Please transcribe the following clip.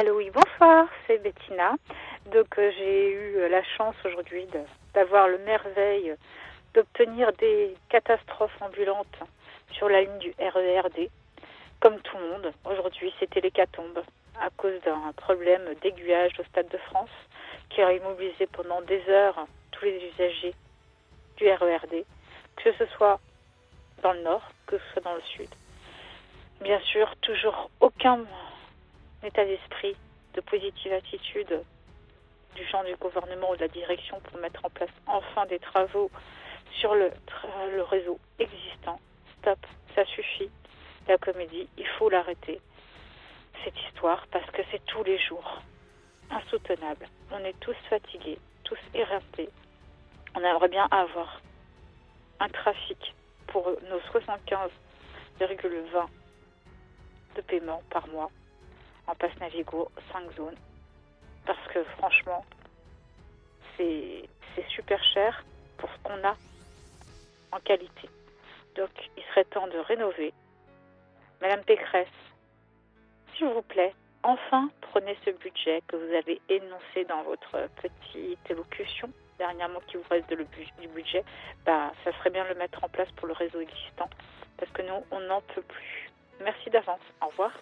Allô, oui, bonsoir, c'est Bettina. Donc, euh, j'ai eu euh, la chance aujourd'hui d'avoir le merveille d'obtenir des catastrophes ambulantes sur la ligne du RERD. Comme tout le monde, aujourd'hui, c'était l'hécatombe à cause d'un problème d'aiguillage au Stade de France qui a immobilisé pendant des heures tous les usagers du RERD, que ce soit dans le nord, que ce soit dans le sud. Bien sûr, toujours aucun état d'esprit de positive attitude du champ du gouvernement ou de la direction pour mettre en place enfin des travaux sur le, le réseau existant. Stop, ça suffit. La comédie, il faut l'arrêter. Cette histoire, parce que c'est tous les jours insoutenable. On est tous fatigués, tous éreintés. On aimerait bien avoir un trafic pour nos 75,20 de paiement par mois en passe Navigo 5 zones. Parce que franchement, c'est super cher pour ce qu'on a en qualité. Donc il serait temps de rénover. Madame Pécresse, s'il vous plaît, enfin prenez ce budget que vous avez énoncé dans votre petite élocution dernièrement qui vous reste de le, du budget, bah, ça serait bien le mettre en place pour le réseau existant parce que nous, on n'en peut plus. Merci d'avance. Au revoir.